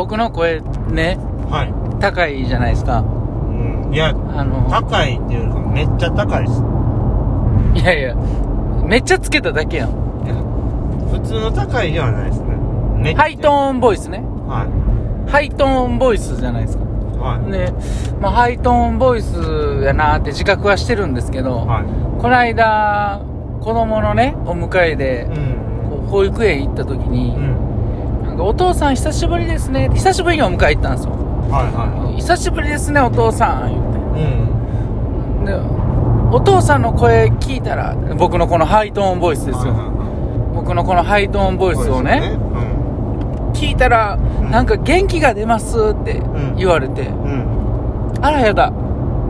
僕の声ね、はい。高いじゃないですか。うん。いや、あの、高いっていうか、めっちゃ高いです。いやいや、めっちゃつけただけやん。普通の高いではないですね。めっちゃハイトーンボイスね。はハイトーンボイスじゃないですか。い。はい。で、まあ、ハイトーンボイスやなって自覚はしてるんですけど、はい。この間、子供のね、お迎えでう、ん。こう保育園行った時に、うん。お父さん久しぶりですね。久しぶりにお迎え行ったんですよ。はいは久しぶりですね、お父さん。言って。い。うん。で、お父さんの声聞いたら、僕のこのハイトーンボイスですよ。はいはいはい僕のこのハイトーンボイスをね、う聞いたら、んなんか元気が出ますってん言われて、ん。うん。あらやだ、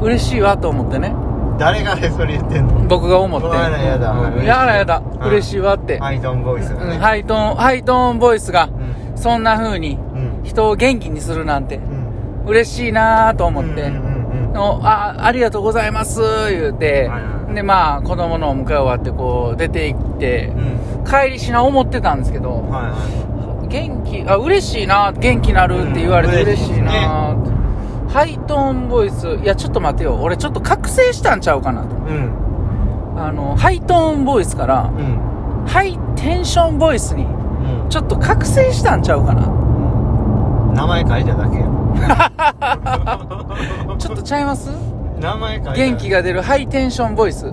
嬉しいわと思ってね、誰がね、それ言ってんの？僕が思って。あらやだうん嬉しいやらやだ、はい嬉しいわって。ハイトーンボイスがうんね。ハイトーン、ハイトーンボイスが、うん。そんな風にうん。人を元気にするなんて、うん。嬉しいなぁと思って、あ、ありがとうございます、言うて、で、まあ、子供のお迎え終わって、こう、出て行ってう、ん。帰りしな思ってたんですけど、元気、あ、嬉しいな、元気なるって言われてうん嬉しいな、ハイトーンボイス、いや、ちょっと待てよ、俺ちょっと覚醒したんちゃうかなと。い。うん。あの、ハイトーンボイスから、うん。ハイテンションボイスに、うん。ちょっと覚醒したんちゃうかな？名前書いただけよ。ちょっとちゃいます？名前書いた元気が出るハイテンションボイス。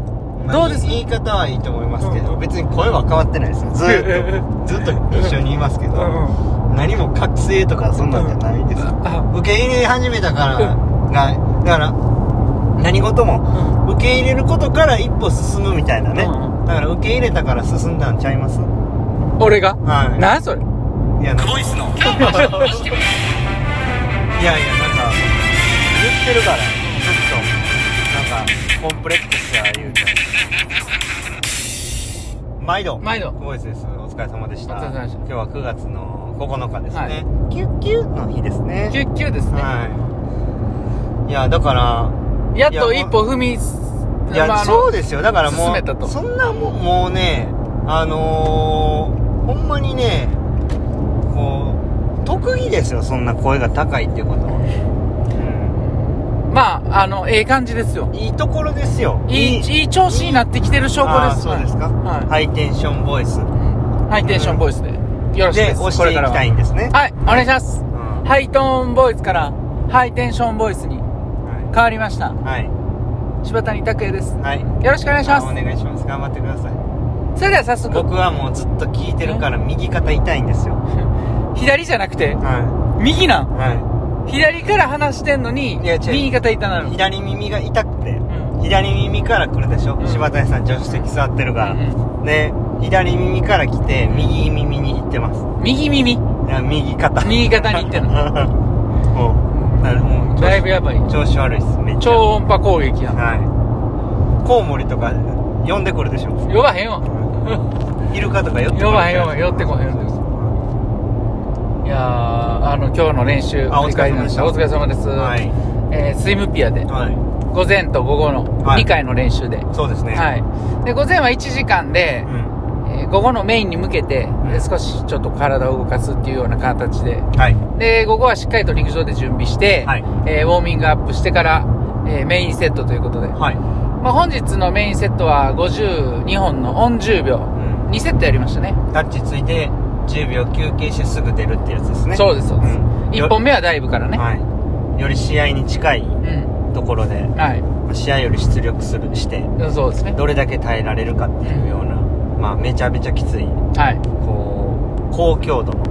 まあどうです？言い方はいいと思いますけど、別に声は変わってないですよ。ずーっと、ずっと一緒にいますけど、何も覚醒とかそんなんじゃないです。あ、受け入れ始めたからが、だから、何事も受け入れることから一歩進むみたいなね。うんだから受け入れたから進んだんちゃいます？俺が？はいなそれ？いや、なんかボイスのいやいや、なんか、言ってるから、ちょっと、なんか、コンプレックスや言うて。毎度。毎度ボイスです。お疲れ様でした。お疲れ様でした今日は9月の9日ですね。はいキュッキュッの日ですね。キュッキュですね。はい。いや、だから、やっと一歩踏み、いや、そうですよ。だからもう、そんなもん、もうね、あのー、ほんまにね、こう、特技ですよ、そんな声が高いっていうことは。まあ、あの、ええ感じですよ。いいところですよ。いい、いい調子になってきてる証拠です。そうですか、はいハイテンションボイス。ハイテンションボイスで。よろしいで、です。押していきたいんですね。はい、お願いします。うんハイトーンボイスから、ハイテンションボイスに変わりました。はい。柴谷拓也です。はい。よろしくお願いしますあお。願いします。頑張ってください。それでは早速、僕はもうずっと聞いてるから右肩痛いんですよ。左じゃなくて、は右なん？い。は左から話してんのに、いや違う右肩痛なるい。。左耳が痛くて、うん左耳から来るでしょ、うん柴谷さん助手席座ってるから。うんで、左耳から来て、右耳に行ってます。右耳？いや、右肩。右肩に行ってんの？もう、だからもう、だいぶやばい。調子悪いっす、めっちゃ。超音波攻撃やん。はい。コウモリとか呼んでくるでしょ。呼ばへんわ。イルカとか寄ってくる呼ばへん呼ばへん、寄ってこへんです。いやー、あの、今日の練習、あお疲振り返りました。おれ様で疲れ様です。はい。えー、スイムピアで、はい。午前と午後のはい2回の練習で。そうですね。はい。で、午前は1時間でう、ん。えー午後のメインに向けて、んえー少しちょっと体を動かすっていうような形で、はい。で、午後はしっかりと陸上で準備して、はいえーウォーミングアップしてから、えーメインセットということで、はい。まあ、本日のメインセットは52本のオン10秒、うん。2セットやりましたね。タッチついて、10秒休憩してすぐ出るってやつですね。そうです、そうです。うん1本目はダイブからね。はい。より試合に近いうん。ところで、はい。試合より出力する、して、そうですね。どれだけ耐えられるかっていうような、まあ、めちゃめちゃきつい、はい。こう、高強度の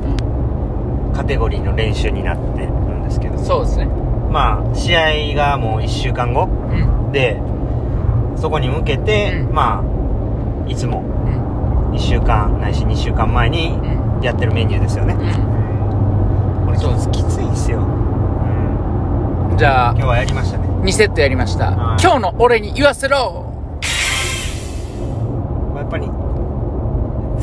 うんカテゴリーの練習になってるんですけど、そうですね。まあ、試合がもう1週間後うん。で、そこに向けて、うんまあ、いつもうん。1週間ないし2週間前にうん。やってるメニューですよね。うん。これそうですきついんすよ。うん。じゃあ今、日はやりましたね。2セットやりました。はい今日の俺に言わせろやっぱり、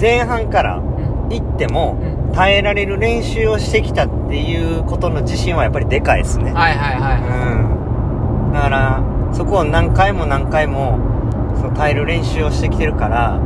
前半からうん。行っても、うん。耐えられる練習をしてきたっていうことの自信はやっぱりでかいですね。はいはいはい。うん。だから、そこを何回も何回も、その耐える練習をしてきてるから、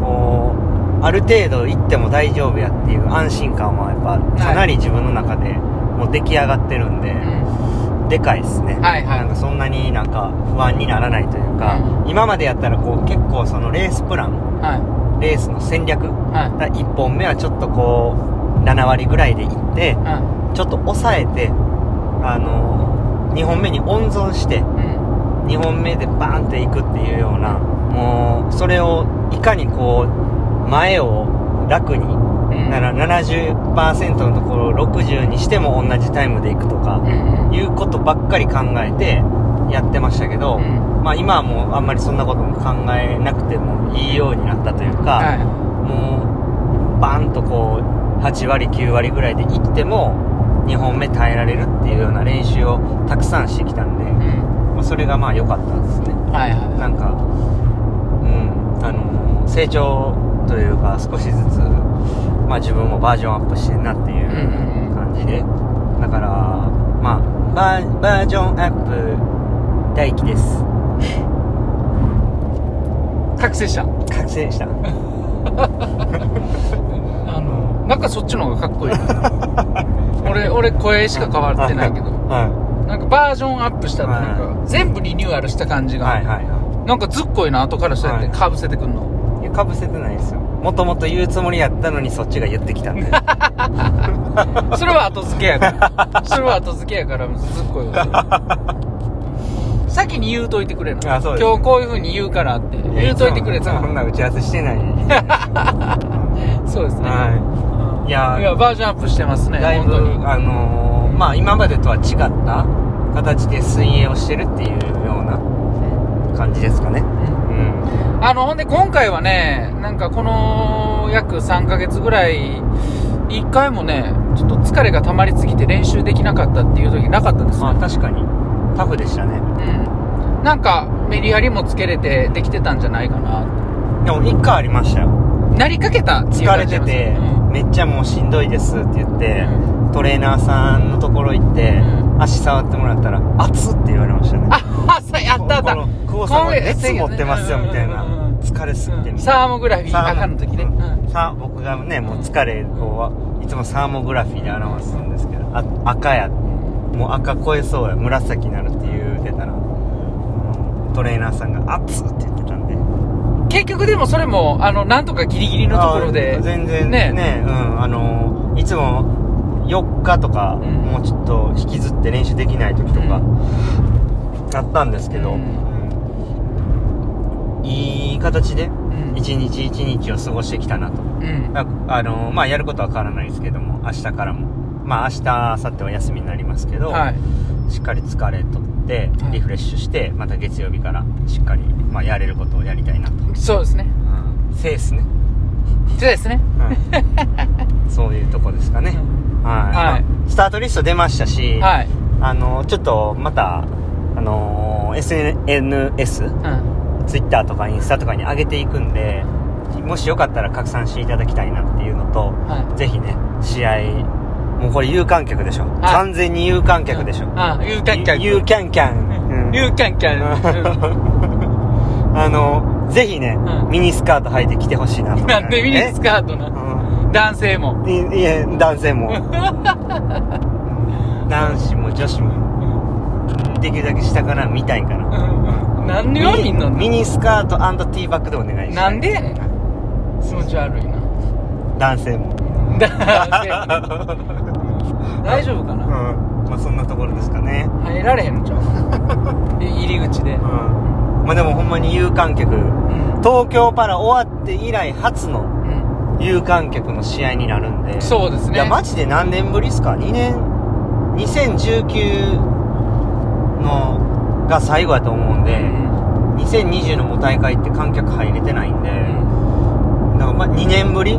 こう、ある程度行っても大丈夫やっていう安心感はやっぱかなり自分の中でもう出来上がってるんで、うん。でかいですね。はいはいなんかそんなになんか不安にならないというか、う今までやったらこう結構そのレースプラン、はレースの戦略、い。は1本目はちょっとこう、7割ぐらいでいってい。、はちょっと抑えて、あの2本目に温存して。2本目でバーンっていくっていうような、もう、それをいかにこう、前を楽に、うん。なら70%のところを60にしても同じタイムでいくとかう、ん。いうことばっかり考えてやってましたけど、うん。まあ今はもうあんまりそんなことも考えなくてもいいようになったというか、はもうバーンとこう8割9割ぐらいでいっても2本目耐えられるっていうような練習をたくさんしてきたんで。まあそれがまあ良かったですねはいはなんかうんあの成長というか少しずつまあ自分もバージョンアップしてんなっていううんうん感じでだからまあバーバージョンアップ大輝ですい。覚醒した。覚醒した あの、なんかそっちの方がかっこいい。俺、俺声しか変わってないけど。はなんかバージョンアップしたってなんか、全部リニューアルした感じいが、はいはいはなんかずっこいな後からそうやってはいかぶせてくんの？いいやかぶせてないですよもともと言うつもりやったのにそっちが言ってきたんで それは後付けやから。それは後付けやから、ずっこいわ。先に言うといてくれな。あそうです今日こういう風に言うからって。言うといてくれたそんな打ち合わせしてない そうですね。はいうんいやいや、バージョンアップしてますね。だいぶ本当に。あのーまあ今までとは違った形で水泳をしてるっていうような感じですかねうんあの、ほんで今回はね、なんかこの約3ヶ月ぐらい、一回もね、ちょっと疲れが溜まりすぎて練習できなかったっていう時なかったですまあね。確かにタフでしたねうん。なんか、メリハリもつけれてできてたんじゃないかな。でも一回ありましたよなりかけた疲れてて、うんめっちゃもうしんどいですって言って、うトレーナーさんのところ行って、う足触ってもらったら熱っって言われましたね。あ、そうやったあった。こ。の久保さん熱持ってますよみたいな。うんうんうん疲れすぎてみたいサなー。モグラフィー。赤の時ね。うん。うん。さ僕がねもう疲れをいつもサーモグラフィーで表すんですけどあ赤や。もう赤超えそうや。紫になるって言うてたらうんトレーナーさんが熱っって言ってたんで結局でもそれも、あの、なんとかギリギリのところであ。全然ねねうんあのいつも4日とか、うんもうちょっと引きずって練習できない時とか、あったんですけど、うんうんいい形でうん一日一日を過ごしてきたなとうん。ああのまあやることは変わらないですけども明日からもまあ明日明後日は休みになりますけど、はい。しっかり疲れとってはいリフレッシュしてまた月曜日からしっかり、まあ、やれることをやりたいなと、そうですね。うん、セースね、そうですね。うん、そういうとこですかね、はい、はい。まあスタートリスト出ましたし、はい。あのちょっとまたあの SNS うん。Twitter とかインスタとかに上げていくんでもしよかったら拡散していただきたいなっていうのと、はぜひね試合もうこれ有観客でしょ、はい完全に有観客でしょ、あ、ユーキャンキャン。キャンキャン、うん。ユーキャンキャン。あのぜひね、うん。ミニスカート履いて来てほしいなとなんでミニスカートな？うん。男性も。いいえ男性も。男子も女子も。できるだけ下から見たいから。何の4人なんミニスカートティーバッグでお願いします。なんでやねん。気持ち悪いな。男性も 大丈夫かうん。なまあそんなところですかね。入られへんのちゃう 入り口で。うん。まあでもほんまに有観客。うん。東京パラ終わって以来初のうん。有観客の試合になるんで。そうですね。いやマジで何年ぶりっすか？2年？2019のが最後やと思うんで、うん。2020のも大会って観客入れてないんで、なんかまあ2年ぶり、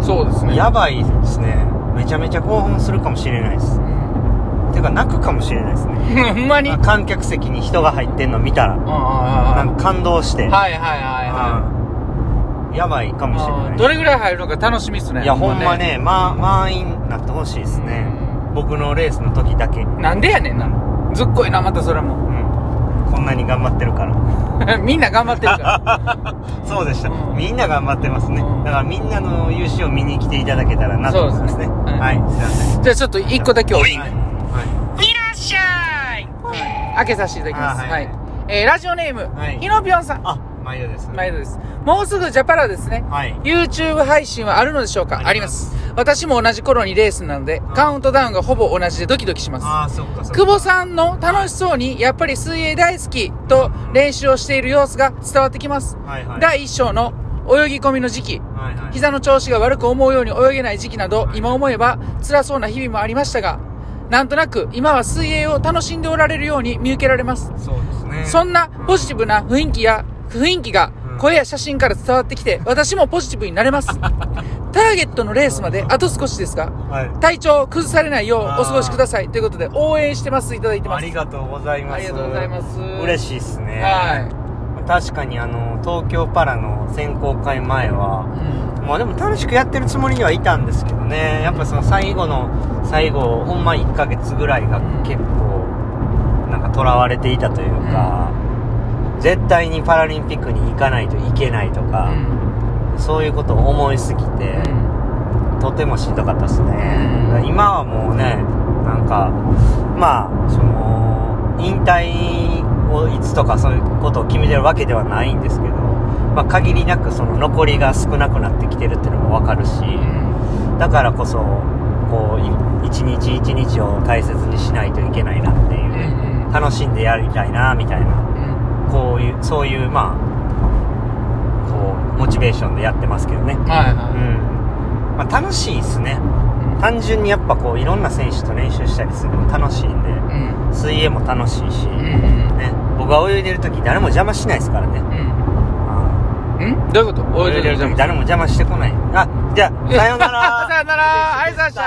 そうですね。やばいですね。めちゃめちゃ興奮するかもしれないです。うん。てか泣くかもしれないですね。ほんまに？観客席に人が入ってんの見たらあなんか感動して、はいはいはいはうん。やばいかいもしれない。どれぐらい入るのか楽しみっすね。いやほんまね、ま、満員になってほしいですね、僕のレースの時だけ、うん、なんでやねんな。ずっこいな、またそれも。こんなに頑張ってるから。みんな頑張ってるから。そうでした、うん、みんな頑張ってますね、うん、だからみんなの勇姿を見に来ていただけたらなと思いますね、ね、はい、はい、すいません。じゃあちょっと1個だけ。お、はい、はい、いらっしゃい、はい、開けさせていただきます。はい、えー、ラジオネーム、はい、ひのぴょんさん。あ毎度です毎度です。もうすぐジャパラですね。はい YouTube 配信はあるのでしょうか？あありますす。私も同じ頃にレースなので、カウントダウンがほぼ同じでドキドキします。ああそっかそっか久保さんの楽しそうに、やっぱり水泳大好きと練習をしている様子が伝わってきます。はいはい第1章の泳ぎ込みの時期、はいはい膝の調子が悪く思うように泳げない時期など、今思えば辛そうな日々もありましたが、なんとなく今は水泳を楽しんでおられるように見受けられます。そうですねそんなポジティブな雰囲気や、雰囲気がうん。声や写真から伝わってきて、私もポジティブになれます。ターゲットのレースまであと少しですが、はい。体調を崩されないようお過ごしください。ということで、応援してます、いただいてます。ありがとうございます。ありがとうございます。嬉しいっすね。は確かにあの東京パラの選考会前はい。うん。まあでも楽しくやってるつもりにはいたんですけどね。やっぱその最後の最後ほんま1ヶ月ぐらいが結構なんか囚われていたというか、絶対にパラリンピックに行かないといけないとか、そういうことを思いすぎて、とてもしんどかったですね、うん。今はもうねなんかまあその引退をいつとかそういうことを決めてるわけではないんですけど、まあ、限りなくその残りが少なくなってきてるっていうのもわかるし、だからこそこうい一日一日を大切にしないといけないなっていう、うんうん。楽しんでやりたいなみたいなこういうそういうまあこうモチベーションでやってますけどね。はいはうん。まあ、楽しいっすね。い。単純にやっぱこういろんな選手と練習したりするのも楽しいんでうん。水泳も楽しいし、うん。うん。ね、僕が泳いでる時誰も邪魔しないですからね。うん。どういうこと？ー泳いでる時誰も邪魔してこない。あじゃあさようなら。さよなら。ありがとうございました